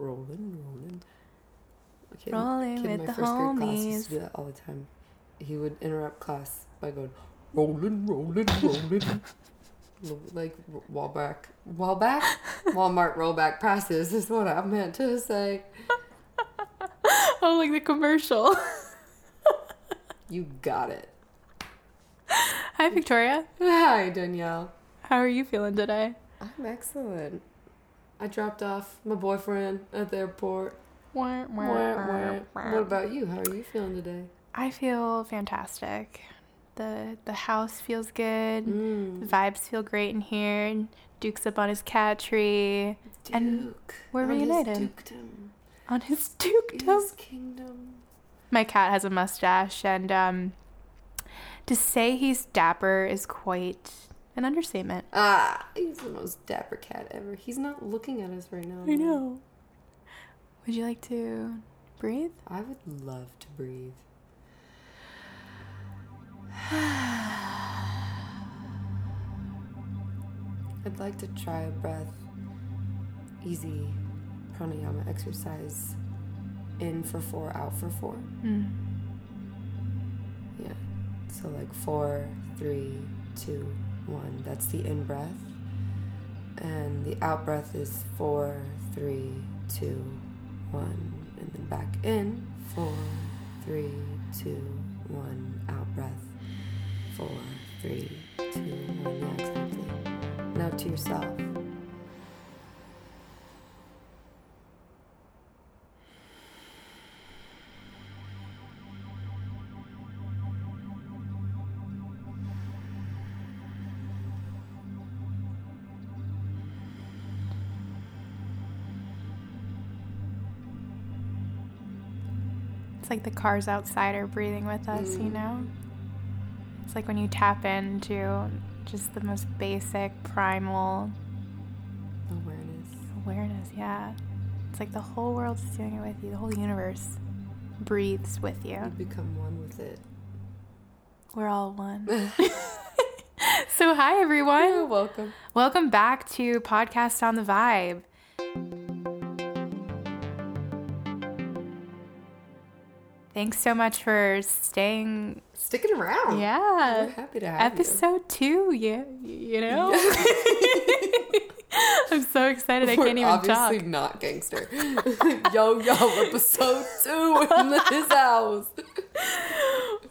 rolling, rolling. Kid- Rolling kid with the class used to do that all the time. He would interrupt class by going, rolling, rolling, rolling. like Walback, Walback, Walmart rollback passes is what I meant to say. oh, like the commercial. You got it. Hi, Victoria. Hi, Danielle. How are you feeling today? I'm excellent. I dropped off my boyfriend at the airport. Wah, wah, Wah. What about you? How are you feeling today? I feel fantastic. the The house feels good. The Mm. vibes feel great in here. Duke's up on his cat tree And Duke. we're on his reunited. dukedom. on his dukedom. His kingdom. My cat has a mustache, and um, to say he's dapper is quite an understatement. Ah, he's the most dapper cat ever. He's not looking at us right now. I know. Would you like to breathe? I would love to breathe. I'd like to try a breath, easy pranayama exercise. In for four, out for four. Mm. Yeah. So like four, three, two, one. That's the in breath. And the out breath is four, three, two, one. And then back in. Four, three, two, one. Out breath. Four, three, two, one. Exactly. Now to yourself. Like the cars outside are breathing with us, you Mm. know? It's like when you tap into just the most basic, primal Awareness. awareness, yeah. It's like the whole world's doing it with you, the whole universe breathes with you. You become one with it. We're all one. so, hi everyone. You're welcome. Welcome back to Podcast on the Vibe. Thanks so much for staying. Sticking around. We're Yeah. happy to have you. Episode two, yeah, you know? I'm so excited I We're can't even obviously talk. Obviously not gangster. yo, yo, episode two in this house.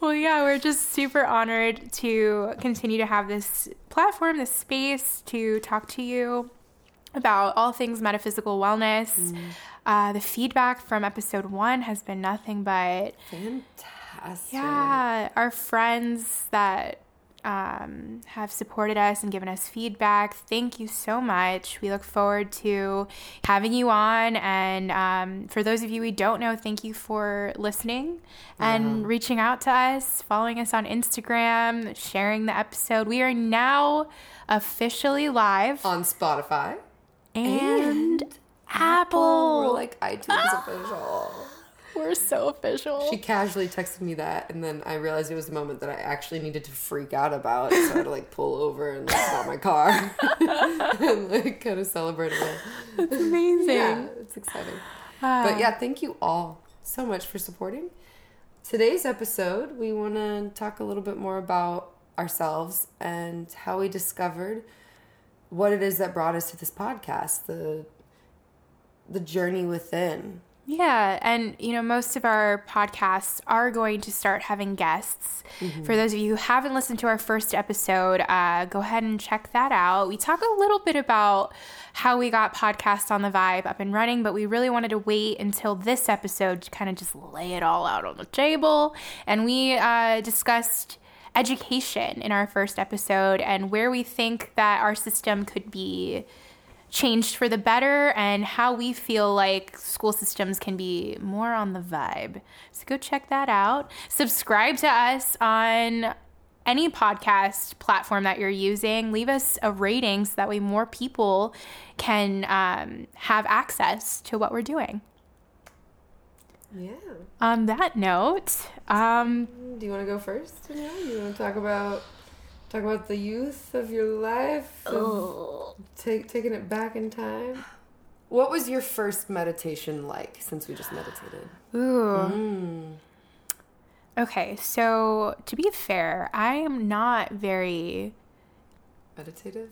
Well, yeah, we're just super honored to continue to have this platform, this space to talk to you about all things metaphysical wellness. Mm. Uh, the feedback from episode one has been nothing but Fantastic. Yeah, our friends that um, have supported us and given us feedback, thank you so much. We look forward to having you on. And um, for those of you we don't know, thank you for listening and Yeah. reaching out to us, following us on Instagram, sharing the episode. We are now officially live On Spotify. and, Apple. We're like iTunes official. We're so official. She casually texted me that, and then I realized it was a moment that I actually needed to freak out about. So I had to like pull over and like, stop my car and like kind of celebrate it. Amazing. Yeah, it's exciting. Uh, But yeah, thank you all so much for supporting. Today's episode, we want to talk a little bit more about ourselves and how we discovered what it is that brought us to this podcast, the the journey within. Yeah, and you know, most of our podcasts are going to start having guests. For those of you who haven't listened to our first episode, uh, go ahead and check that out. We talk a little bit about how we got Podcast on the Vibe up and running, but we really wanted to wait until this episode to kind of just lay it all out on the table. And we uh, discussed education in our first episode and where we think that our system could be changed for the better and how we feel like school systems can be more on the vibe. So go check that out. Subscribe to us on any podcast platform that you're using. Leave us a rating so that way more people can um, have access to what we're doing. Yeah. On that note, um, Do you want to go first? You want to talk about talk about the youth of your life? of Take, taking it back in time. What was your first meditation like since we just meditated? Ooh. Mm. Okay, so to be fair, I am not very. Meditative?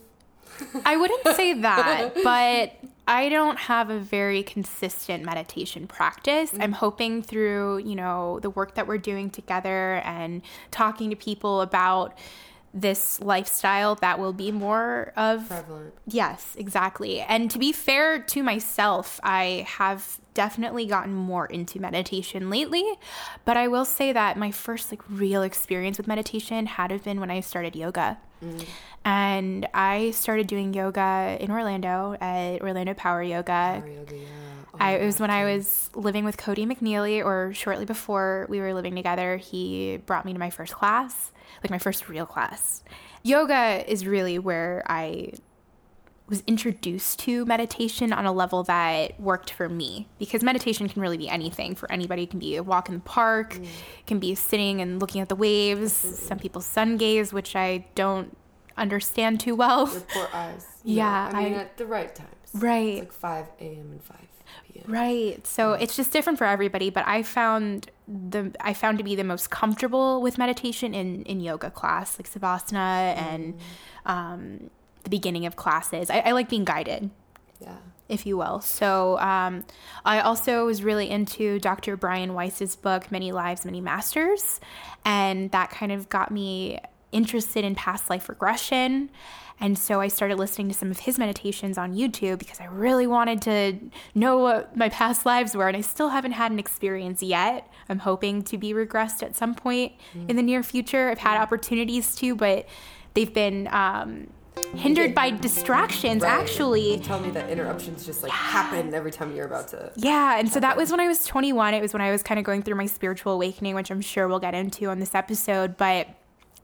I wouldn't say that, but I don't have a very consistent meditation practice. I'm hoping through, you know, the work that we're doing together and talking to people about this lifestyle that will be more of Prevalent. Yes, exactly. And to be fair to myself, I have definitely gotten more into meditation lately. But I will say that my first like real experience with meditation had have been when I started yoga. Mm-hmm. And I started doing yoga in Orlando at Orlando Power Yoga. Power yoga, yeah. Oh, I, it was when I was living with Cody McNeely, or shortly before we were living together. He brought me to my first class, like my first real class. Yoga is really where I was introduced to meditation on a level that worked for me because meditation can really be anything for anybody. It can be a walk in the park, Mm. it can be sitting and looking at the waves. Some people sun gaze, which I don't understand too well. With poor eyes. Yeah, I mean, I- at the right times. Right. It's like 5 a.m. and 5 p.m. Right. So it's just different for everybody, but I found the I found to be the most comfortable with meditation in in yoga class, like savasana and um, the beginning of classes. I, I like being guided, Yeah. if you will. So um, I also was really into Dr. Brian Weiss's book, Many Lives, Many Masters, and that kind of got me interested in past life regression. And so I started listening to some of his meditations on YouTube because I really wanted to know what my past lives were. And I still haven't had an experience yet. I'm hoping to be regressed at some point in the near future. I've had opportunities to, but they've been um, hindered by distractions, Right. actually. You tell me that interruptions just like happen every time you're about to. Yeah, and so that was when I was 21. It was when I was kind of going through my spiritual awakening, which I'm sure we'll get into on this episode. But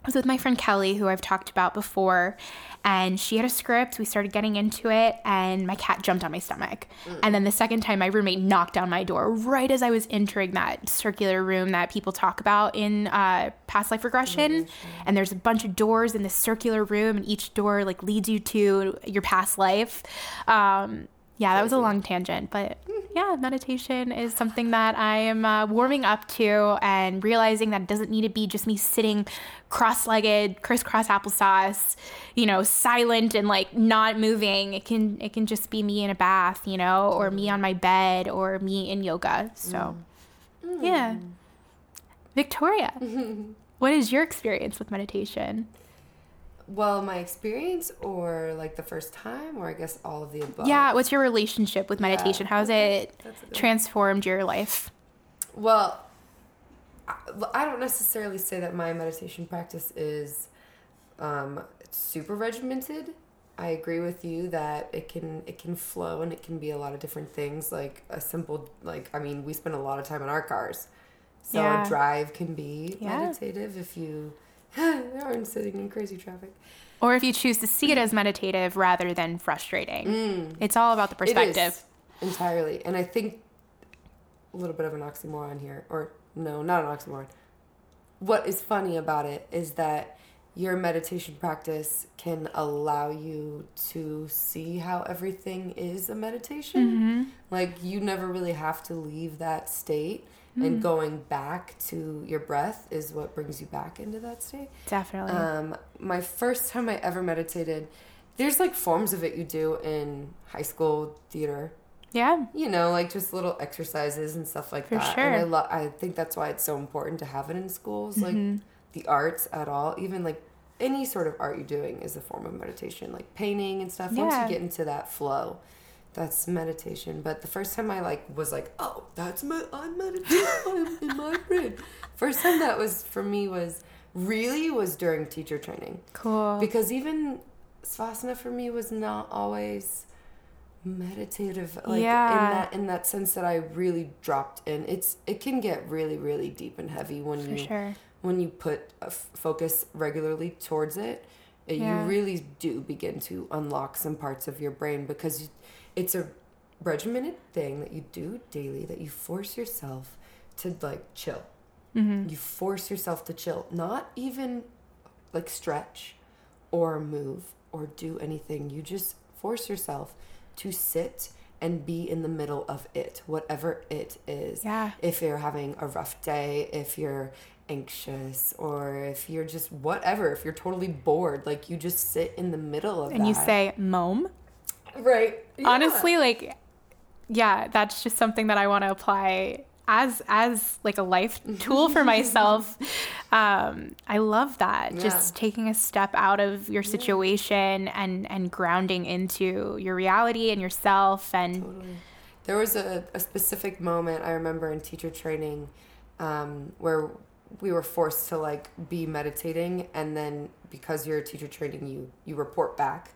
I was with my friend Kelly, who I've talked about before, and she had a script. We started getting into it, and my cat jumped on my stomach. And then the second time, my roommate knocked on my door right as I was entering that circular room that people talk about in uh, past life regression. And there's a bunch of doors in this circular room, and each door like leads you to your past life. Um, yeah, that was a long tangent, but yeah, meditation is something that I am uh, warming up to and realizing that it doesn't need to be just me sitting cross legged, crisscross applesauce, you know, silent and like not moving. It can it can just be me in a bath, you know, or me on my bed or me in yoga. So yeah. Victoria, what is your experience with meditation? Well, my experience, or like the first time, or I guess all of the above. Yeah, what's your relationship with meditation? How's it transformed your life? Well, I- I don't necessarily say that my meditation practice is um, super regimented. I agree with you that it can it can flow and it can be a lot of different things. Like a simple like I mean, we spend a lot of time in our cars, so Yeah. a drive can be Yeah. meditative if you aren't sitting in crazy traffic. Or if you choose to see it as meditative rather than frustrating. It's all about the Mm. It is, perspective. entirely, and I think a little bit of an oxymoron here, or no, not an oxymoron. What is funny about it is that your meditation practice can allow you to see how everything is a meditation. Mm-hmm. Like you never really have to leave that state, Mm. and going back to your breath is what brings you back into that state. Definitely. Um, my first time I ever meditated, there's like forms of it you do in high school theater. yeah. You know, like just little exercises and stuff like For that. sure. And I lo- I think that's why it's so important to have it in schools, like Mm-hmm. the arts at all. Even like any sort of art you're doing is a form of meditation, like painting and stuff. Once you get into that flow, that's meditation. But the first time I like was like, oh, that's my I'm meditating in my brain. First time that was for me was really was during teacher training Cool. because even savasana for me was not always meditative like Yeah. in that in that sense that I really dropped in it's it can get really really deep and heavy when For you sure. when you put a f- focus regularly towards it, it Yeah. you really do begin to unlock some parts of your brain because you, it's a regimented thing that you do daily that you force yourself to like chill. Mm-hmm. You force yourself to chill, not even like stretch or move or do anything. You just force yourself to sit and be in the middle of it, whatever it is. Yeah. If you're having a rough day, if you're anxious, or if you're just whatever, if you're totally bored, like you just sit in the middle of and that. you say mom. Right. Yeah. Honestly, like yeah, that's just something that I want to apply as as like a life tool for myself. um, I love that. Yeah. Just taking a step out of your situation and and grounding into your reality and yourself and Totally. There was a, a specific moment I remember in teacher training um, where we were forced to like be meditating, and then because you're a teacher training, you you report back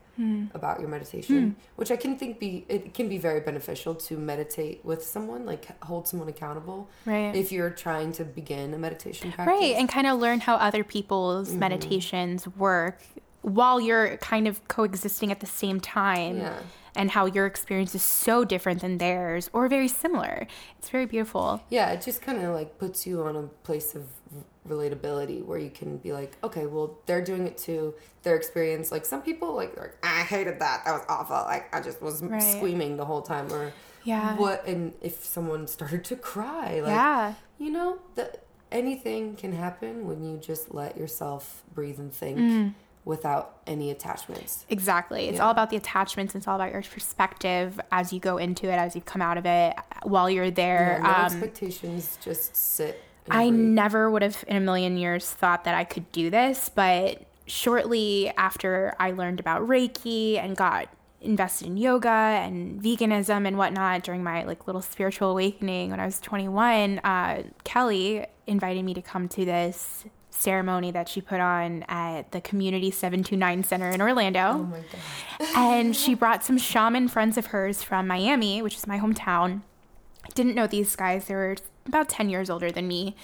about your meditation, which I can think be it can be very beneficial to meditate with someone, like hold someone accountable right. if you're trying to begin a meditation practice. Right, and kind of learn how other people's Mm-hmm. meditations work while you're kind of coexisting at the same time. Yeah. And how your experience is so different than theirs or very similar. It's very beautiful. Yeah, it just kind of like puts you on a place of relatability where you can be like, okay, well, they're doing it too. Their experience, like some people, like, like I hated that. That was awful. Like, I just was Right. screaming the whole time. Or Yeah. what? And if someone started to cry, like, yeah. you know, that anything can happen when you just let yourself breathe and think Mm. without any attachments. Exactly. It's Yeah. all about the attachments. It's all about your perspective as you go into it, as you come out of it, while you're there. Yeah, no um, expectations. Just sit. I never would have in a million years thought that I could do this, but shortly after I learned about Reiki and got invested in yoga and veganism and whatnot during my like little spiritual awakening when I was 21, uh, Kelly invited me to come to this ceremony that she put on at the Community 729 Center in Orlando Oh my god. and she brought some shaman friends of hers from Miami, which is my hometown. I didn't know these guys; they were about ten years older than me.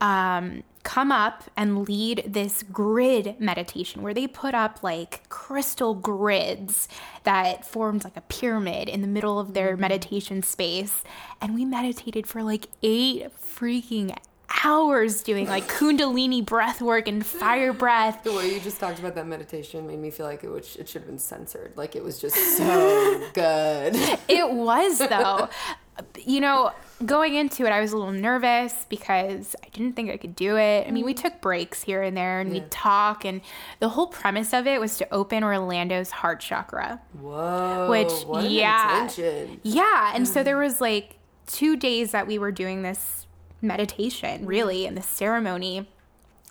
Um, come up and lead this grid meditation where they put up like crystal grids that formed like a pyramid in the middle of their meditation space, and we meditated for like eight freaking hours doing like kundalini breath work and fire breath The way you just talked about that meditation made me feel like it would, it should have been censored. Like it was just so good. it was though. you know, going into it, I was a little nervous because I didn't think I could do it. I mean, we mm. took breaks here and there and Yeah. we'd talk, and the whole premise of it was to open Orlando's heart chakra. Whoa. Which, an yeah. Yeah. And so mm. there was like two days that we were doing this meditation, really, and this ceremony.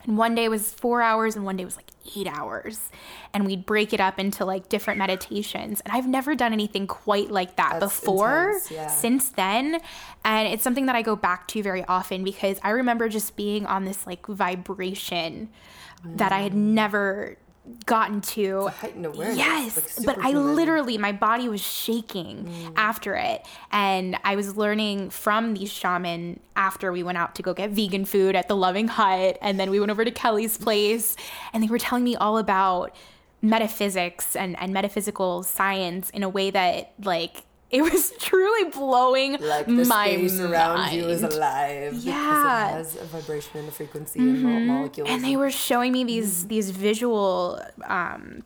And one day was four hours, and one day was like eight hours. And we'd break it up into like different meditations. And I've never done anything quite like that That's before intense, yeah. since then. And it's something that I go back to very often because I remember just being on this like vibration that I had never gotten to. Heightened awareness. Yes, like but I literally, my body was shaking Mm. after it. And I was learning from these shaman after we went out to go get vegan food at the Loving Hut. And then we went over to Kelly's place and they were telling me all about metaphysics and, and metaphysical science in a way that, like, it was truly blowing Like the my space around you is mind. alive. Yeah. Because it has a vibration and a frequency and mo- molecules. and they were showing me Mm. these these visual um,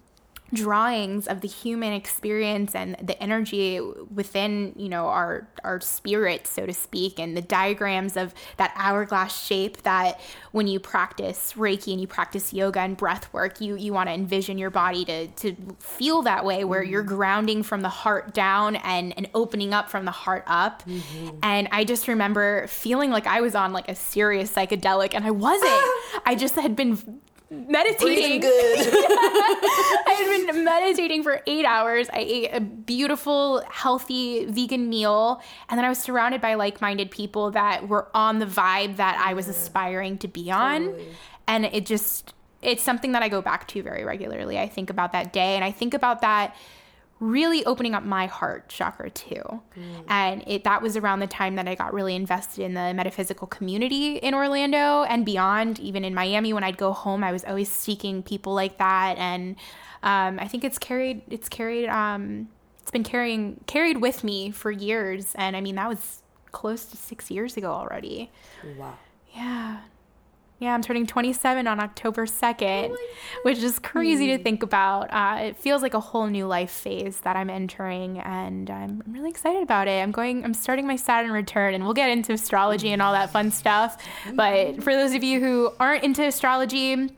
drawings of the human experience and the energy within you know our our spirit so to speak and the diagrams of that hourglass shape that when you practice reiki and you practice yoga and breath work you you want to envision your body to to feel that way where you're mm-hmm. grounding from the heart down and and opening up from the heart up. Mm-hmm. And i just remember feeling like i was on like a serious psychedelic and i wasn't. I just had been meditating Breathing good. I had been meditating for eight hours. I ate a beautiful, healthy vegan meal. And then I was surrounded by like minded people that were on the vibe that I was aspiring to be on. Totally. And it just, it's something that I go back to very regularly. I think about that day and I think about that really opening up my heart chakra too. And it that was around the time that I got really invested in the metaphysical community in Orlando and beyond. Even in Miami, when I'd go home, I was always seeking people like that. And um, I think it's carried it's carried um, it's been carrying carried with me for years. And I mean that was close to six years ago already. wow. Yeah. Yeah, I'm turning 27 on October 2nd, oh which is crazy to think about. Uh, it feels like a whole new life phase that I'm entering, and I'm really excited about it. I'm going, I'm starting my Saturn return, and we'll get into astrology and all that fun stuff. But for those of you who aren't into astrology,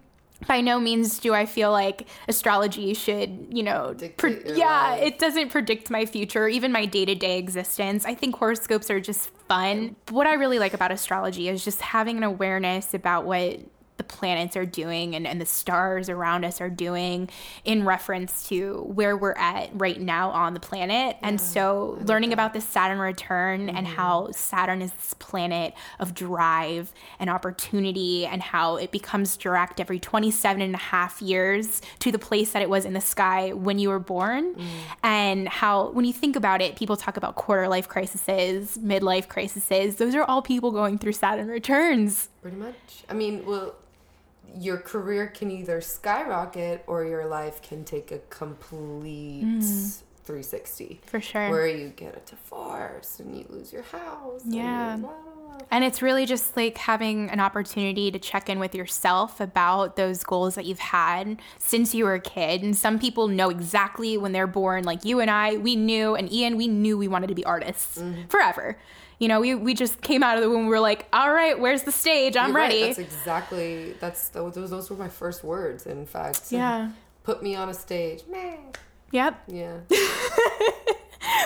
by no means do I feel like astrology should, you know, pre- yeah, life. it doesn't predict my future, even my day to day existence. I think horoscopes are just fun. What I really like about astrology is just having an awareness about what the planets are doing and, and the stars around us are doing in reference to where we're at right now on the planet. Yeah, and so learning about the Saturn return mm-hmm. and how Saturn is this planet of drive and opportunity and how it becomes direct every 27 and a half years to the place that it was in the sky when you were born. Mm. And how, when you think about it, people talk about quarter life crises, midlife crises. Those are all people going through Saturn returns. Pretty much. I mean, well, your career can either skyrocket or your life can take a complete mm. 360 for sure where you get a divorce and you lose your house yeah and, and it's really just like having an opportunity to check in with yourself about those goals that you've had since you were a kid. And some people know exactly when they're born, like you and I, we knew, and Ian, we knew we wanted to be artists mm-hmm. forever you know, we, we just came out of the womb. We were like, all right, where's the stage? I'm You're ready. Right. That's exactly, that's, those, those were my first words, in fact. Yeah. Put me on a stage. Yep. Yeah.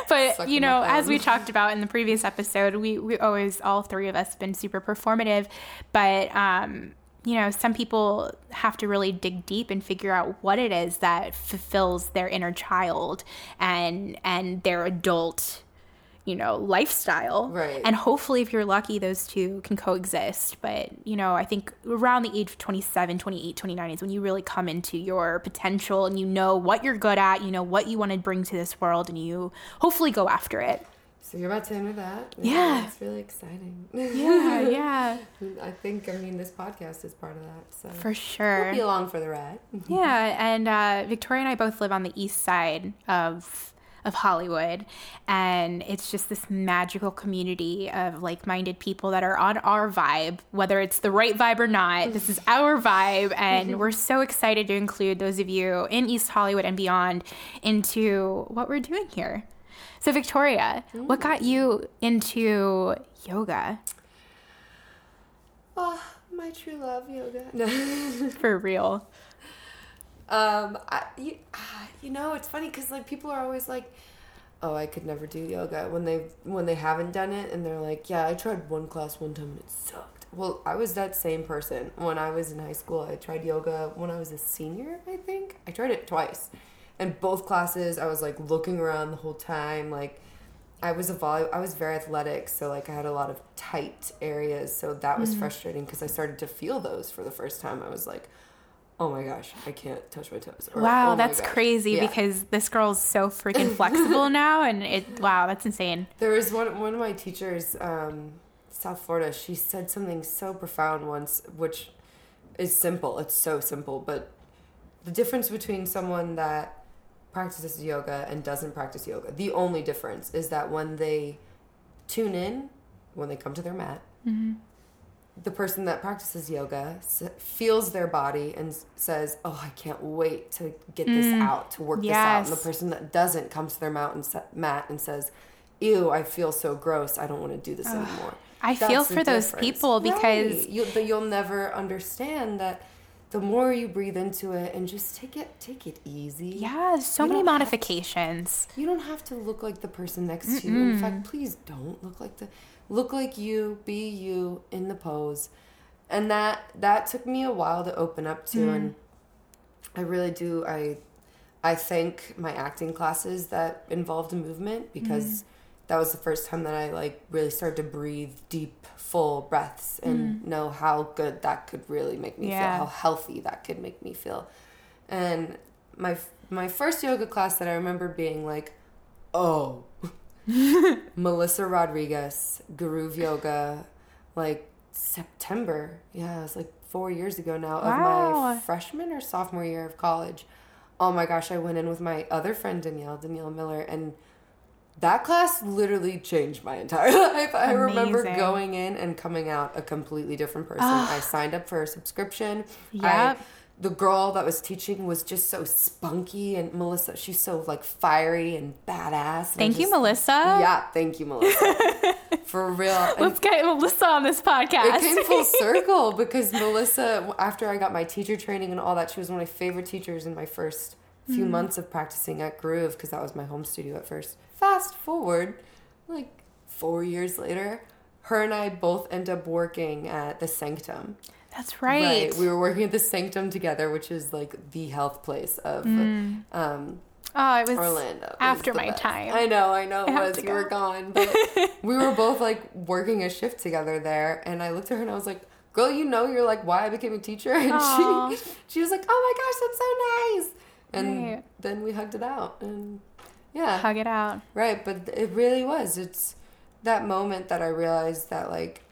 but Suck you know, as we talked about in the previous episode, we we always all three of us have been super performative, but um, you know, some people have to really dig deep and figure out what it is that fulfills their inner child and and their adult you know, lifestyle. Right. And hopefully, if you're lucky, those two can coexist. But, you know, I think around the age of 27, 28, 29 is when you really come into your potential and you know what you're good at, you know what you want to bring to this world, and you hopefully go after it. So you're about to enter that. Yeah. yeah. It's really exciting. Yeah, yeah. I think, I mean, this podcast is part of that. So For sure. We'll be along for the ride. yeah. And uh, Victoria and I both live on the east side of of Hollywood. And it's just this magical community of like minded people that are on our vibe, whether it's the right vibe or not. This is our vibe. And we're so excited to include those of you in East Hollywood and beyond into what we're doing here. So, Victoria, Ooh. what got you into yoga? Oh, my true love, yoga. For real. Um, I, you, ah, you know, it's funny because like people are always like, "Oh, I could never do yoga" when they when they haven't done it, and they're like, "Yeah, I tried one class one time and it sucked." Well, I was that same person when I was in high school. I tried yoga when I was a senior, I think. I tried it twice, and both classes I was like looking around the whole time, like. I was a volley. I was very athletic, so like I had a lot of tight areas. So that was mm. frustrating because I started to feel those for the first time. I was like, oh my gosh, I can't touch my toes. Or, wow, oh that's crazy yeah. because this girl's so freaking flexible now, and it wow, that's insane. There was one one of my teachers, um, South Florida. She said something so profound once, which is simple. It's so simple, but the difference between someone that practices yoga and doesn't practice yoga, the only difference is that when they tune in, when they come to their mat. Mm-hmm the person that practices yoga feels their body and says, "Oh, I can't wait to get this mm. out, to work yes. this out." And the person that doesn't comes to their mat and, mat and says, "Ew, I feel so gross. I don't want to do this Ugh. anymore." I That's feel for those people because right. you, you'll never understand that the more you breathe into it and just take it take it easy. Yeah, so many modifications. To, you don't have to look like the person next Mm-mm. to you. In fact, please don't look like the look like you, be you in the pose. And that that took me a while to open up to mm. and I really do I I thank my acting classes that involved movement because mm. that was the first time that I like really started to breathe deep full breaths and mm. know how good that could really make me yeah. feel, how healthy that could make me feel. And my my first yoga class that I remember being like, "Oh, Melissa Rodriguez, Groove Yoga, like September. Yeah, it was like four years ago now wow. of my freshman or sophomore year of college. Oh my gosh, I went in with my other friend Danielle, Danielle Miller, and that class literally changed my entire life. I remember going in and coming out a completely different person. I signed up for a subscription. Yep. I, the girl that was teaching was just so spunky, and Melissa, she's so like fiery and badass. and Thank you, Melissa. Yeah, thank you, Melissa. for real. And Let's get Melissa on this podcast. it came full circle because Melissa, after I got my teacher training and all that, she was one of my favorite teachers in my first few hmm. months of practicing at Groove because that was my home studio at first. Fast forward, like four years later, her and I both end up working at the Sanctum. That's right. Right. We were working at the Sanctum together, which is like the health place of um, oh, it was Orlando. Was after the my best. time. I know, I know it have was. You were gone. But we were both like working a shift together there. And I looked at her and I was like, girl, you know, you're like why I became a teacher. And she, she was like, oh my gosh, that's so nice. And Right. then we hugged it out. And yeah, Hug it out. right. But it really was. It's that moment that I realized that like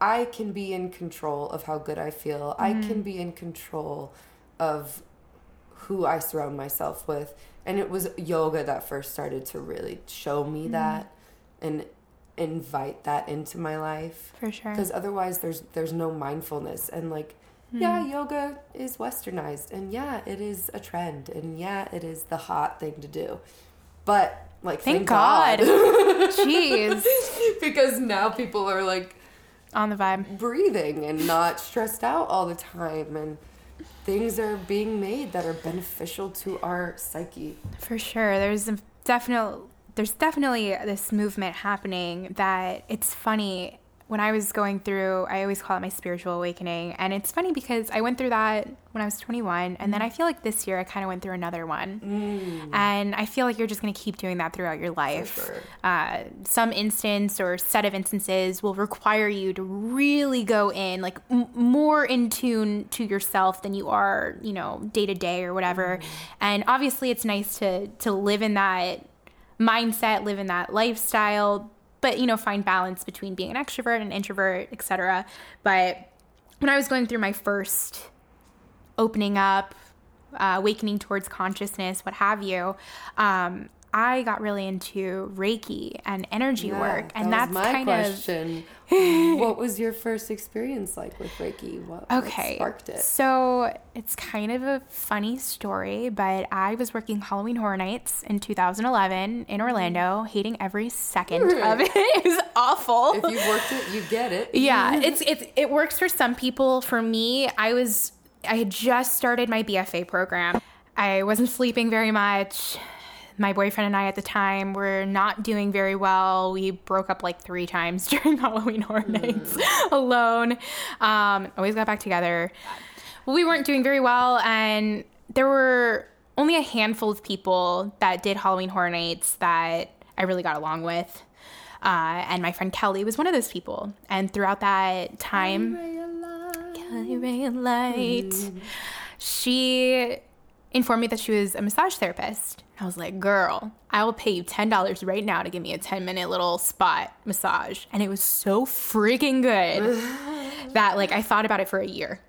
I can be in control of how good I feel. I Mm-hmm. can be in control of who I surround myself with. And it was yoga that first started to really show me Mm-hmm. that and invite that into my life. For sure. Because otherwise there's there's no mindfulness and like Hmm. yeah, yoga is westernized and yeah, it is a trend and yeah, it is the hot thing to do. But like Thank thank, God. God. Jeez. because now people are like On the vibe. breathing and not stressed out all the time and things are being made that are beneficial to our psyche. For sure. There's a definite there's definitely this movement happening that it's funny when I was going through I always call it my spiritual awakening and it's funny because I went through that when I was 21 and then I feel like this year I kind of went through another one. And I feel like you're just going to keep doing that throughout your life. sure. Uh, some instance or set of instances will require you to really go in like m- more in tune to yourself than you are, you know, day to day or whatever. And obviously it's nice to to live in that mindset, live in that lifestyle, but you know, find balance between being an extrovert and introvert, etc. But when I was going through my first opening up, uh, awakening towards consciousness, what have you, um, I got really into Reiki and energy Yeah, work, and that that's my kind question. what was your first experience like with Reiki? What, of what okay. sparked it? So it's kind of a funny story, but I was working Halloween Horror Nights in 2011 in mm-hmm. Orlando, hating every second of it. It was awful. If you worked it, you get it. yeah it's it's it works for some people for me i was i had just started my bfa program i wasn't sleeping very much my boyfriend and i at the time were not doing very well. We broke up like three times during halloween horror nights alone. Um always got back together. Well we weren't doing very well and there were only a handful of people that did halloween horror nights that i really got along with. Uh, and my friend Kelly was one of those people. And throughout that time, Kelly Ray of Light, she informed me that she was a massage therapist. I was like, girl, I will pay you $10 right now to give me a 10 minute little spot massage. And it was so freaking good that like I thought about it for a year.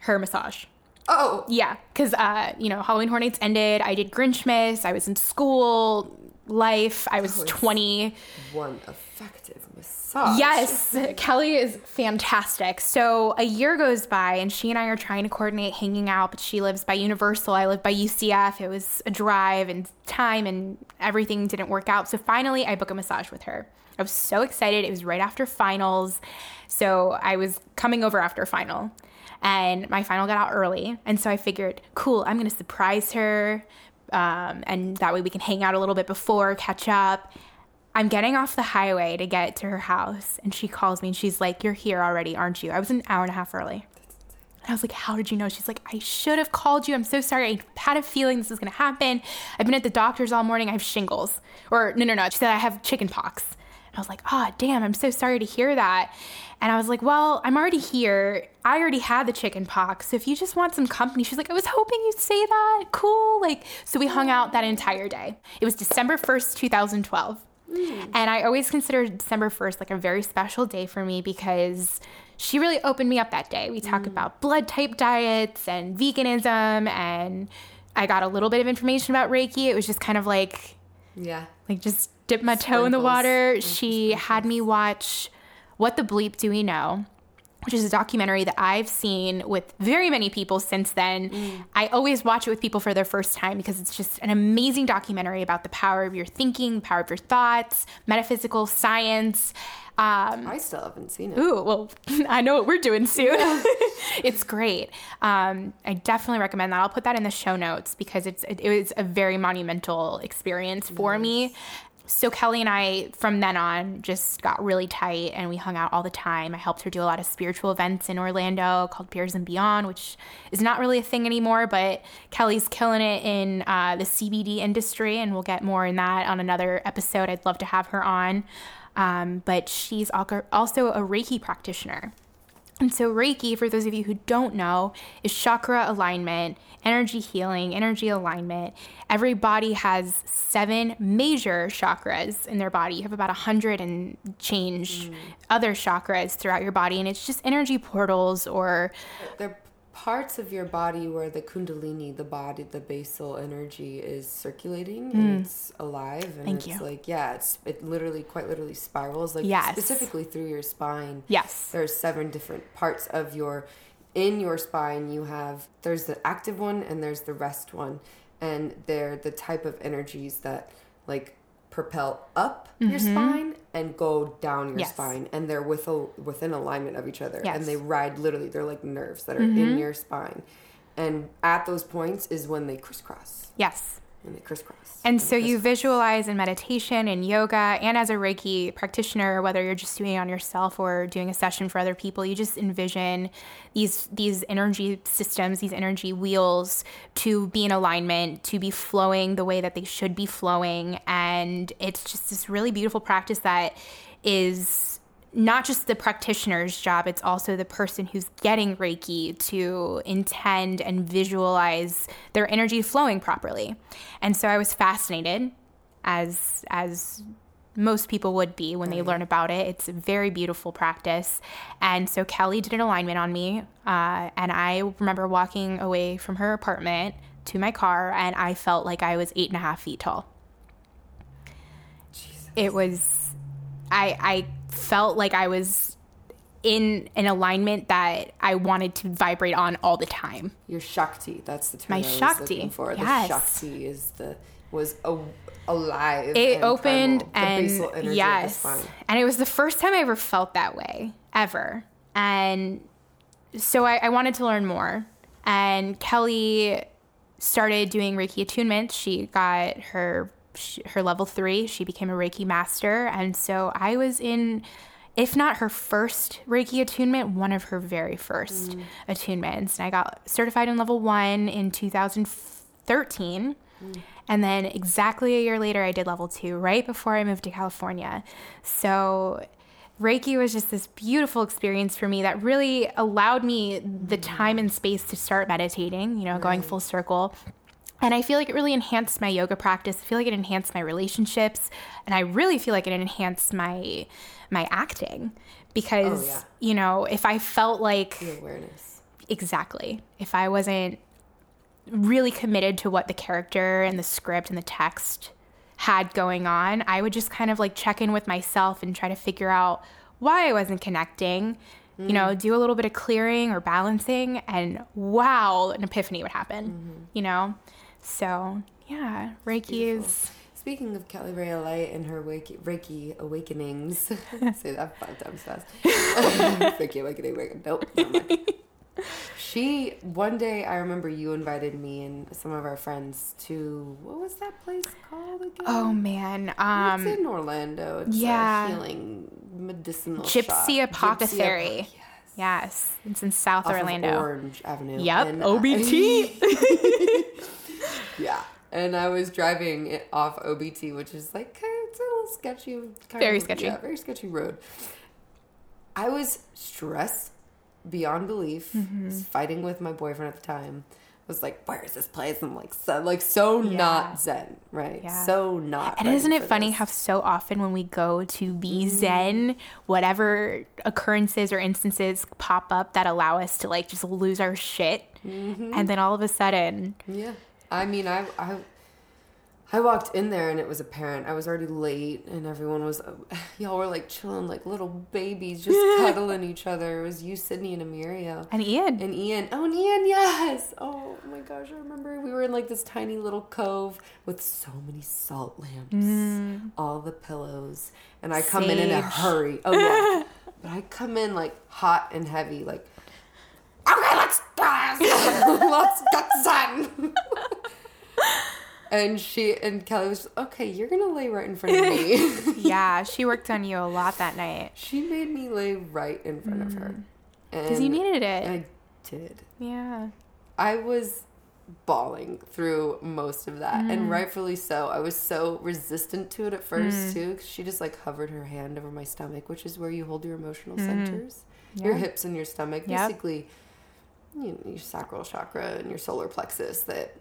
Her massage. Oh, Yeah, because uh, you know, Halloween Horror Nights ended. I did Grinchmas. I was in school, life. I was it's- 20. one effective Yes, Kelly is fantastic. So a year goes by, and she and I are trying to coordinate hanging out. But she lives by Universal. I live by UCF. It was a drive and time, and everything didn't work out. So finally, I book a massage with her. I was so excited. It was right after finals, so I was coming over after final, and my final got out early, and so I figured, cool, I'm gonna surprise her. Um, and that way we can hang out a little bit before, catch up. I'm getting off the highway to get to her house, and she calls me and she's like, You're here already, aren't you? I was an hour and a half early. And I was like, How did you know? She's like, I should have called you. I'm so sorry. I had a feeling this was going to happen. I've been at the doctor's all morning. I have shingles. Or, no, no, no. She said, I have chicken pox. And I was like, Oh, damn. I'm so sorry to hear that. And I was like, Well, I'm already here. I already had the chicken pox. So if you just want some company, she's like, I was hoping you'd say that. Cool. Like, so we hung out that entire day. It was December 1st, 2012. Mm. And I always consider December 1st like a very special day for me because she really opened me up that day. We talk about blood type diets and veganism and I got a little bit of information about Reiki. It was just kind of like Yeah. like just dip my toe in the Sprinkles. water. She had me watch What the Bleep Do We Know? Which is a documentary that I've seen with very many people since then. Mm. I always watch it with people for their first time because it's just an amazing documentary about the power of your thinking, power of your thoughts, metaphysical science. Um, I still haven't seen it. Ooh, well, I know what we're doing soon. it's great. Um, I definitely recommend that. I'll put that in the show notes because it's it, was a very monumental experience for me. So Kelly and I, from then on, just got really tight, and we hung out all the time. I helped her do a lot of spiritual events in Orlando called Beers and Beyond, which is not really a thing anymore. But Kelly's killing it in uh, the CBD industry, and we'll get more in that on another episode. I'd love to have her on. Um, but she's also a Reiki practitioner. And so, Reiki, for those of you who don't know, is chakra alignment, energy healing, energy alignment. Every body has seven major chakras in their body. You have about a hundred and change mm. other chakras throughout your body, and it's just energy portals or They're parts of your body where the kundalini, the body, the basal energy is circulating and it's alive. And Mm. Thank it's you. like, yeah, it's it literally quite literally spirals, like Yes. specifically through your spine. yes, There's seven different parts of your in your spine you have there's the active one and there's the rest one. And they're the type of energies that like propel up your spine and go down your Mm-hmm. Yes. spine and they're with a, within alignment of each other Yes. and they ride literally they're like nerves that are Mm-hmm. in your spine and at those points is when they crisscross yes. And they crisscross And so you visualize in meditation and yoga and as a Reiki practitioner, whether you're just doing it on yourself or doing a session for other people, you just envision these these energy systems, these energy wheels to be in alignment, to be flowing the way that they should be flowing. And it's just this really beautiful practice that is not just the practitioner's job, it's also the person who's getting Reiki to intend and visualize their energy flowing properly. And so I was fascinated as as most people would be when they learn about it. It's a very beautiful practice. And so Kelly did an alignment on me. Uh, and I remember walking away from her apartment to my car, and I felt like I was eight and a half feet tall. It was, I, I felt like I was in an alignment that I wanted to vibrate on all the time. your shakti that's the term My I was Shakti, looking for yes. the shakti is the was a, alive it and opened primal, and basal energy yes of the spine. and it was the first time i ever felt that way ever and so I, I wanted to learn more and kelly started doing reiki attunement she got her sh- her level three she became a reiki master. And so i was in if not her first reiki attunement one of her very first mm. attunements. And i got certified in level one in 2013 mm. and then exactly a year later, I did level two right before I moved to California. So Reiki was just this beautiful experience for me that really allowed me the mm. time and space to start meditating, you know, going full circle. And I feel like it really enhanced my yoga practice. I feel like it enhanced my relationships, and I really feel like it enhanced my my acting because Oh, yeah. you know, if I felt like The awareness. exactly if i wasn't really committed to what the character and the script and the text had going on i would just kind of like check in with myself and try to figure out why i wasn't connecting you know mm. do a little bit of clearing or balancing and wow an epiphany would happen mm-hmm. you know so yeah reiki is Speaking of Kelly Ray Light and her Reiki, Reiki awakenings, say that five times fast. Reiki awakening, Reiki. Nope. She one day I remember you invited me and some of our friends to what was that place called again? oh man um, it's in Orlando. It's yeah. a healing medicinal Gypsy shop. Apothecary. Gypsy yes. yes it's in south Off of orlando Orange Avenue. Yep, And OBT. yeah, and I was driving it off OBT, which is like it's a little sketchy. Kind Very of, sketchy. Yeah, very sketchy road. I was stressed beyond belief. Mm-hmm. Was fighting with my boyfriend at the time. I was like, where is this place? I'm like, so like so Yeah. not zen, right? Yeah. So not. And isn't it funny this. how so often when we go to be Mm-hmm. zen, whatever occurrences or instances pop up that allow us to like just lose our shit, Mm-hmm. and then all of a sudden, Yeah. I mean, I, I, I walked in there and it was apparent. I was already late and everyone was, y'all were like chilling like little babies, just cuddling each other. It was you, Sydney, and Emiria. And Ian. And Ian. Oh, and Ian, yes. Oh my gosh, I remember we were in like this tiny little cove with so many salt lamps, mm. all the pillows. And I come in in a hurry. Oh, yeah. but I come in like hot and heavy, like, okay, let's, let's get done. And she and Kelly was okay. You're gonna lay right in front of me. yeah, she worked on you a lot that night she made me lay right in front of her, because you needed it. I did. yeah. I was bawling through most of that, Mm. and rightfully so. I was so resistant to it at first too. 'cause she just like hovered her hand over my stomach, which is where you hold your emotional centers, your Mm-hmm. Yeah. hips and your stomach, Yep. basically. You know, your sacral chakra and your solar plexus. That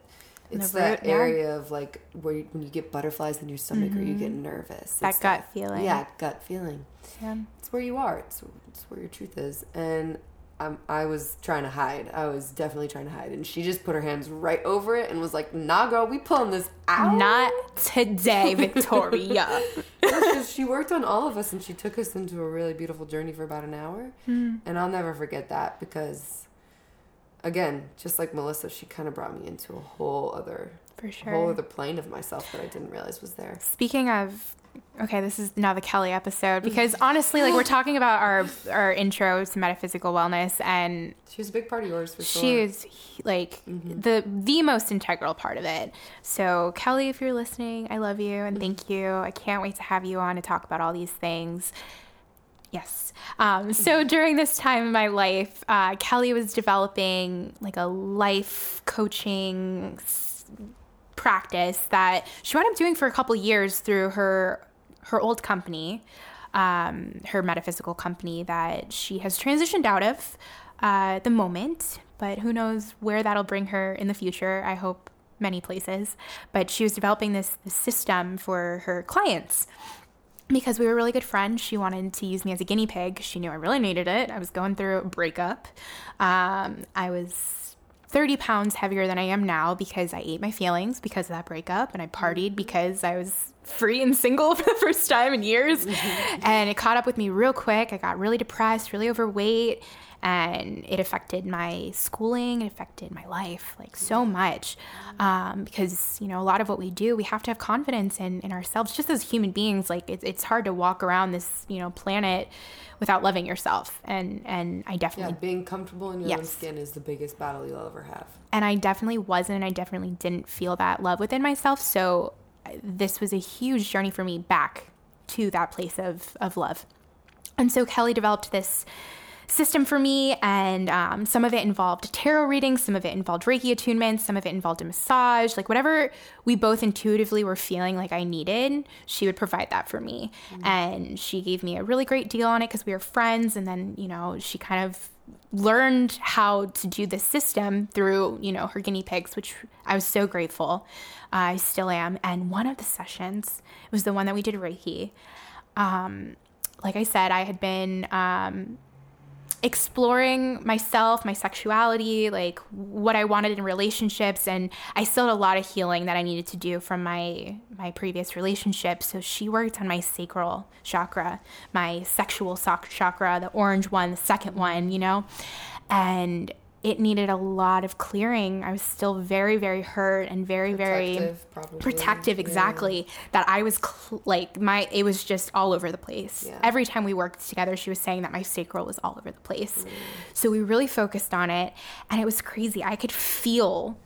it's that root, yeah. Mm-hmm. area of like where you, when you get butterflies in your stomach or you get nervous. That It's gut feeling. Yeah, gut feeling. Yeah. It's where you are. It's, it's where your truth is. And um, I was trying to hide. I was definitely trying to hide. And she just put her hands right over it and was like, nah, girl, we pulling this out. Not today, Victoria. She worked on all of us and she took us into a really beautiful journey for about an hour. Hmm. And I'll never forget that because, again, just like Melissa, she kind of brought me into a whole other, For whole other plane of myself that I didn't realize was there. Speaking of, okay, this is now the Kelly episode because honestly, like we're talking about our our intro to metaphysical wellness, and She was a big part of yours for she sure. is like mm-hmm. the the most integral part of it. So Kelly, if you're listening, I love you and mm-hmm. thank you. I can't wait to have you on to talk about all these things. Yes. Um, so during this time in my life, uh, Kelly was developing like a life coaching s- practice that she wound up doing for a couple years through her her old company, um, her metaphysical company that she has transitioned out of uh, at the moment. But who knows where that'll bring her in the future? I hope many places. But she was developing this, this system for her clients because we were really good friends. She wanted to use me as a guinea pig. She knew I really needed it. I was going through a breakup. Um, I was 30 pounds heavier than I am now because I ate my feelings because of that breakup and I partied because I was free and single for the first time in years. and it caught up with me real quick. I got really depressed, really overweight, and it affected my schooling, it affected my life like so much. Um, because, you know, a lot of what we do, we have to have confidence in, in ourselves just as human beings. Like it's, it's hard to walk around this, you know, planet without loving yourself. And, and I yeah, definitely being comfortable in your own skin is the biggest battle you'll ever have. and I definitely wasn't. I definitely didn't feel that love within myself. So this was a huge journey for me back to that place of of love. And so Kelly developed this system for me, and um, some of it involved tarot readings, some of it involved Reiki attunement, some of it involved a massage. Like whatever we both intuitively were feeling like I needed, she would provide that for me. And she gave me a really great deal on it because we were friends. And then, you know, she kind of learned how to do this system through, you know, her guinea pigs, which I was so grateful. I still am. And one of the sessions was the one that we did Reiki. Um, like I said, I had been um, exploring myself, my sexuality, like what I wanted in relationships, and I still had a lot of healing that I needed to do from my my previous relationships. So she worked on my sacral chakra, my sexual soc- chakra, the orange one, the second one, you know, and it needed a lot of clearing. I was still very, very hurt and very, very Protective, probably. protective Yeah. exactly that i was cl- like my it was just all over the place Yeah. every time we worked together she was saying that my sacral was all over the place Mm. so we really focused on it and it was crazy i could feel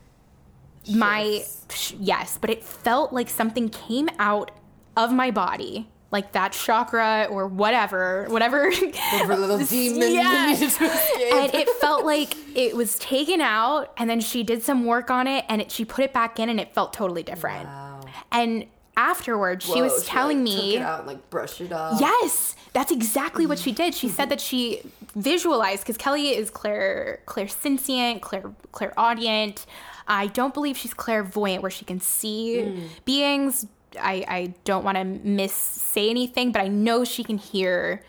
my sh- yes but it felt like something came out of my body like that chakra or whatever whatever Whatever little demon Yeah. needed to escape. and it felt like it was taken out and then she did some work on it and it, she put it back in and it felt totally different Wow. and afterwards she Whoa, was telling like, me took it out and like brushed it off. yes that's exactly what she did she said that she visualized because kelly is clair clairsentient clair clairaudient i don't believe she's clairvoyant where she can see Hmm. beings i i don't want to miss say anything but i know she can hear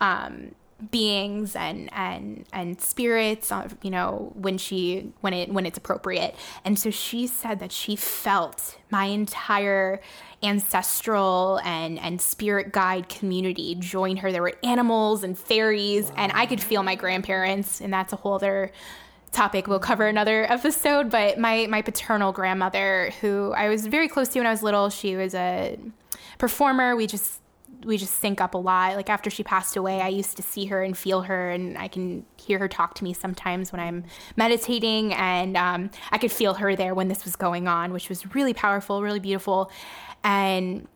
um beings and and and spirits uh, you know when she when it when it's appropriate and so she said that she felt my entire ancestral and and spirit guide community join her there were animals and fairies wow. and i could feel my grandparents and that's a whole other topic we'll cover another episode but my my paternal grandmother who i was very close to when i was little she was a performer we just we just sync up a lot. Like after she passed away, I used to see her and feel her, and I can hear her talk to me sometimes when I'm meditating, and um, I could feel her there when this was going on, which was really powerful, really beautiful. And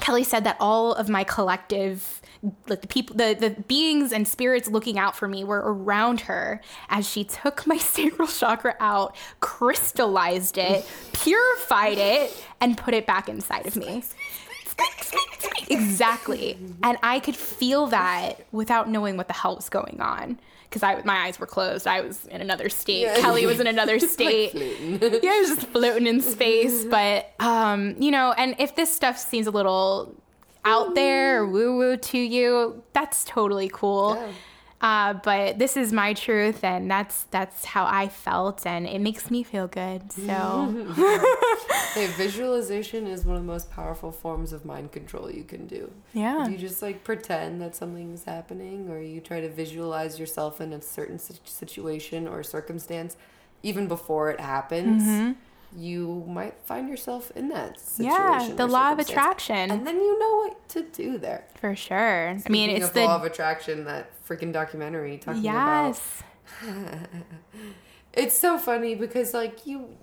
Kelly said that all of my collective like the people the, the beings and spirits looking out for me were around her as she took my sacral chakra out crystallized it purified it and put it back inside of me exactly. And I could feel that without knowing what the hell was going on. Because I, my eyes were closed. I was in another state. Yeah. Kelly was in another state. like yeah, I was just floating in space. But, um, you know, and if this stuff seems a little out there or woo woo to you, that's totally cool. Yeah. Uh, but this is my truth, and that's that's how I felt, and it makes me feel good. So, hey, visualization is one of the most powerful forms of mind control you can do. Yeah, you just like pretend that something's happening, or you try to visualize yourself in a certain situation or circumstance, even before it happens. Mm-hmm you might find yourself in that situation. Yeah, the law of attraction. And then you know what to do there. For sure. Speaking I mean, it's the law of attraction, that freaking documentary talking yes. about. it's so funny because like you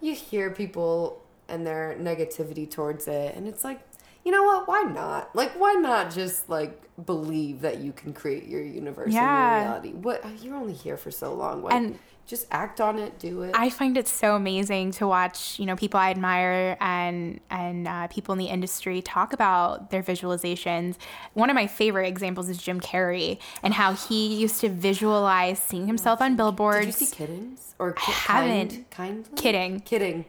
you hear people and their negativity towards it and it's like you know what why not like why not just like believe that you can create your universe yeah. and your reality what you're only here for so long what, and just act on it, do it. I find it so amazing to watch, you know, people I admire and and uh, people in the industry talk about their visualizations. One of my favorite examples is Jim Carrey and how he used to visualize seeing himself on billboards. Did you see Kiddings or ki- I haven't. Kind, kidding, kidding.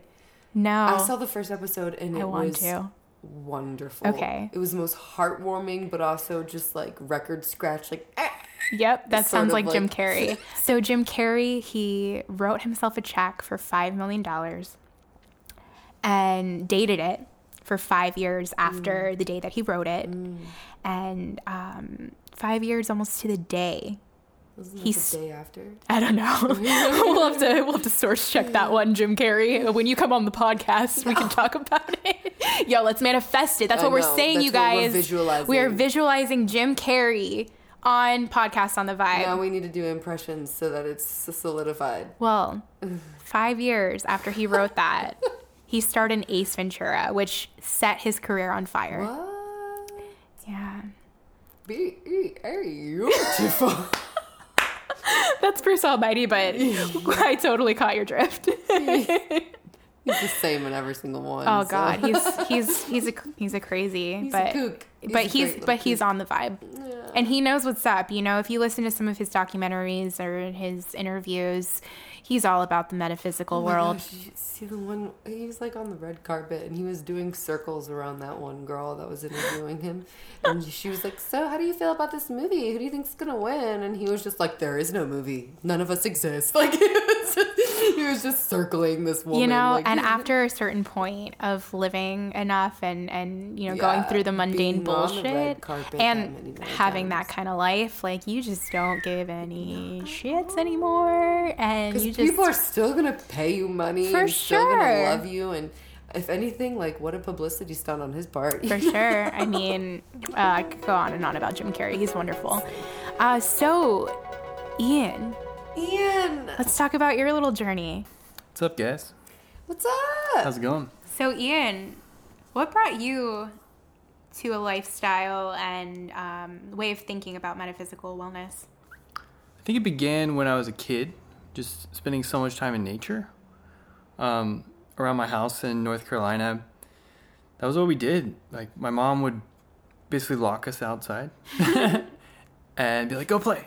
No, I saw the first episode and it I want was to. Wonderful. Okay, it was the most heartwarming, but also just like record scratch, like. Ah! Yep, that sounds like, like Jim Carrey. so Jim Carrey, he wrote himself a check for five million dollars and dated it for five years after mm. the day that he wrote it, mm. and um, five years almost to the day. Wasn't he's the day after. I don't know. we'll have to we'll have to source check that one, Jim Carrey. When you come on the podcast, we can talk about it. Yo, let's manifest it. That's what we're saying, That's you guys. We're visualizing. We are visualizing Jim Carrey on podcast on the vibe. Now we need to do impressions so that it's solidified. Well, five years after he wrote that, he starred in Ace Ventura, which set his career on fire. What? Yeah. Be beautiful. That's Bruce Almighty, but I totally caught your drift. He's the same in every single one. Oh so. God, he's he's he's a he's a crazy, he's but a. He's but he's but he's on the vibe, yeah. And he knows what's up. You know, if you listen to some of his documentaries or his interviews, he's all about the metaphysical oh world. Gosh, see the one he was like on the red carpet and he was doing circles around that one girl that was interviewing him, and she was like, "So, how do you feel about this movie? Who do you think's gonna win?" And he was just like, "There is no movie. None of us exist." Like he was just circling this woman. You know, like, and after a certain point of living enough and and you know yeah, going through the mundane bullshit and having times. that kind of life, like you just don't give any shits anymore, and you just people are still gonna pay you money for sure. Still gonna love you and. If anything, like what a publicity stunt on his part. For sure. I mean, uh, I could go on and on about Jim Carrey. He's wonderful. Uh, so, Ian. Ian. Let's talk about your little journey. What's up, guys? What's up? How's it going? So, Ian, what brought you to a lifestyle and um, way of thinking about metaphysical wellness? I think it began when I was a kid just spending so much time in nature um, around my house in North Carolina. That was what we did. Like my mom would basically lock us outside and be like, "Go play."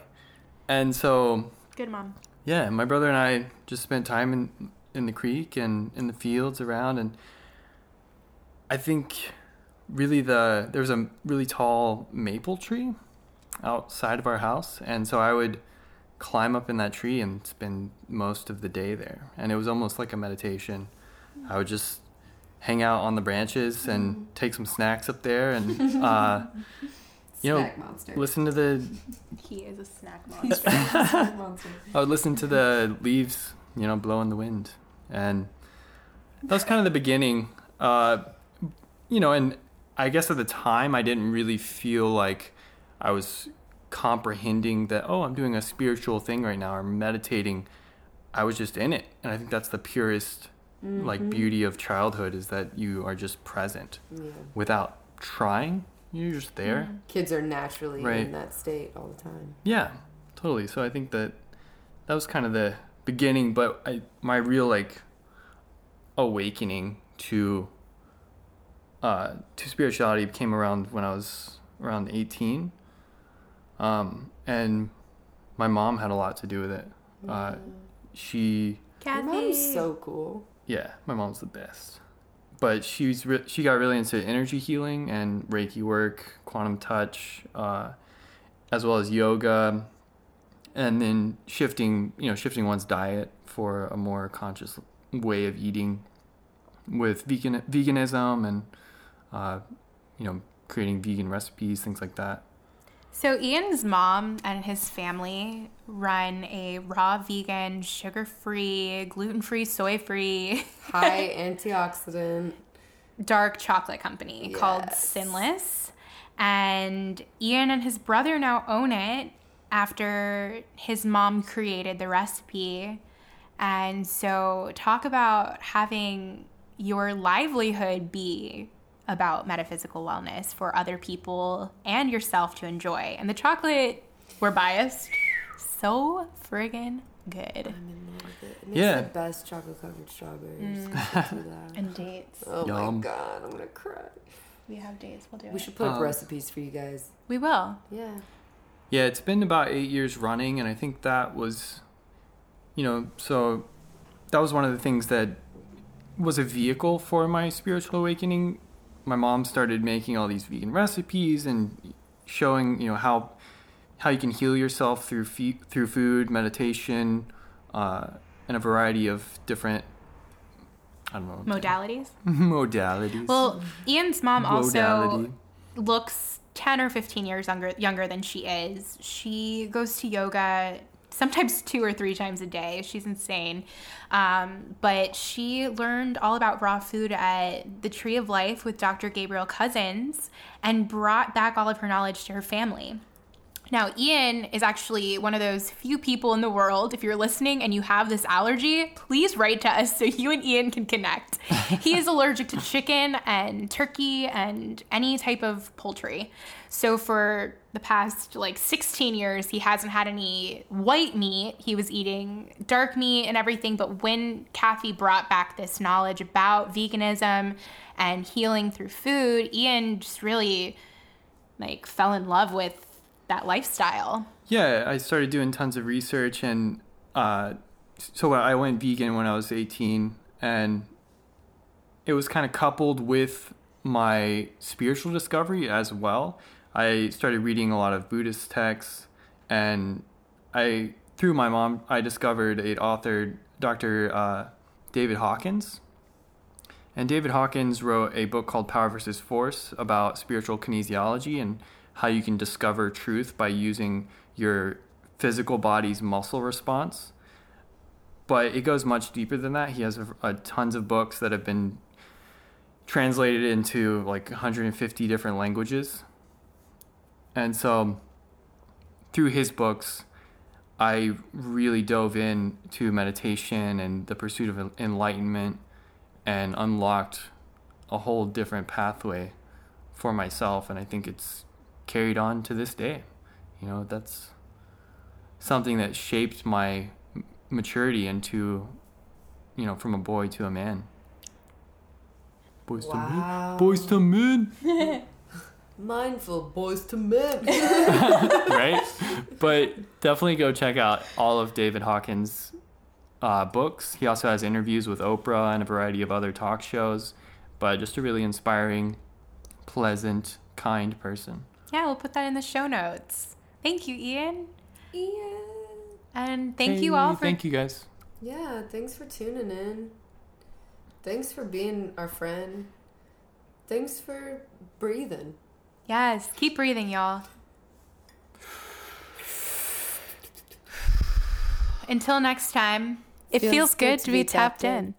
And so, good mom. Yeah, my brother and I just spent time in in the creek and in the fields around, and I think really the there was a really tall maple tree outside of our house, and so I would climb up in that tree and spend most of the day there. And it was almost like a meditation. I would just hang out on the branches and take some snacks up there and uh, you know Snack monster. listen to the He is a snack monster. Snack monster. I would listen to the leaves, you know, blow in the wind. And that was kind of the beginning. Uh, you know, and I guess at the time I didn't really feel like I was comprehending that, oh, I'm doing a spiritual thing right now or meditating. I was just in it. And I think that's the purest like beauty of childhood is that you are just present Yeah. without trying. You're just there. Kids are naturally Right. in that state all the time. Yeah, totally. So I think that that was kind of the beginning, but I my real like awakening to uh to spirituality came around when I was around 18. Um and my mom had a lot to do with it. Uh she Your mom's so cool. yeah, my mom's the best. But she's re- she got really into energy healing and Reiki work, quantum touch, uh, as well as yoga, and then shifting you know shifting one's diet for a more conscious way of eating, with vegan veganism and uh, you know creating vegan recipes, things like that. So Ian's mom and his family run a raw vegan, sugar-free, gluten-free, soy-free High antioxidant. dark chocolate company called Yes. Sinless. And Ian and his brother now own it after his mom created the recipe. And so, talk about having your livelihood be about metaphysical wellness for other people and yourself to enjoy. And the chocolate, we're biased, so friggin' good. I'm in love with it. It makes Yeah. the best chocolate covered strawberries. Mm. Let's do that. And dates. Oh Yum. my god, I'm gonna cry. We have dates, we'll do We should put up Um, recipes for you guys. We will. Yeah. Yeah, it's been about eight years running, and I think that was, you know, so that was one of the things that was a vehicle for my spiritual awakening. My mom started making all these vegan recipes and showing, you know, how how you can heal yourself through fe- through food, meditation, uh, and a variety of different, I don't know, Modalities. modalities. Well, Ian's mom also looks 10 or 15 years younger, younger than she is. She goes to yoga sometimes two or three times a day. She's insane. Um, but she learned all about raw food at the Tree of Life with Dr. Gabriel Cousens and brought back all of her knowledge to her family. Now, Ian is actually one of those few people in the world. If you're listening and you have this allergy, please write to us so you and Ian can connect. he is allergic to chicken and turkey and any type of poultry. So, for the past like 16 years, he hasn't had any white meat. He was eating dark meat and everything. But when Kathy brought back this knowledge about veganism and healing through food, Ian just really like fell in love with that lifestyle. Yeah, I started doing tons of research, and uh, so I went vegan when I was 18, and it was kind of coupled with my spiritual discovery as well. I started reading a lot of Buddhist texts, and I through my mom I discovered a author, Dr. Uh, David Hawkins. And David Hawkins wrote a book called Power versus Force about spiritual kinesiology and how you can discover truth by using your physical body's muscle response. But it goes much deeper than that. He has a, a tons of books that have been translated into like 150 different languages. And so through his books, I really dove into meditation and the pursuit of enlightenment and unlocked a whole different pathway for myself. And I think it's carried on to this day. You know, that's something that shaped my maturity into, you know, from a boy to a man. Boys to men. Boys to men. Mindful boys to men. right? But definitely go check out all of David Hawkins' uh, books. He also has interviews with Oprah and a variety of other talk shows. But just a really inspiring, pleasant, kind person. Yeah, we'll put that in the show notes. Thank you, Ian. Ian. And thank Hey, you all for Thank you guys. Yeah, thanks for tuning in. Thanks for being our friend. Thanks for breathing. Yes, keep breathing, y'all. Until next time, it feels, good, to be tapped in.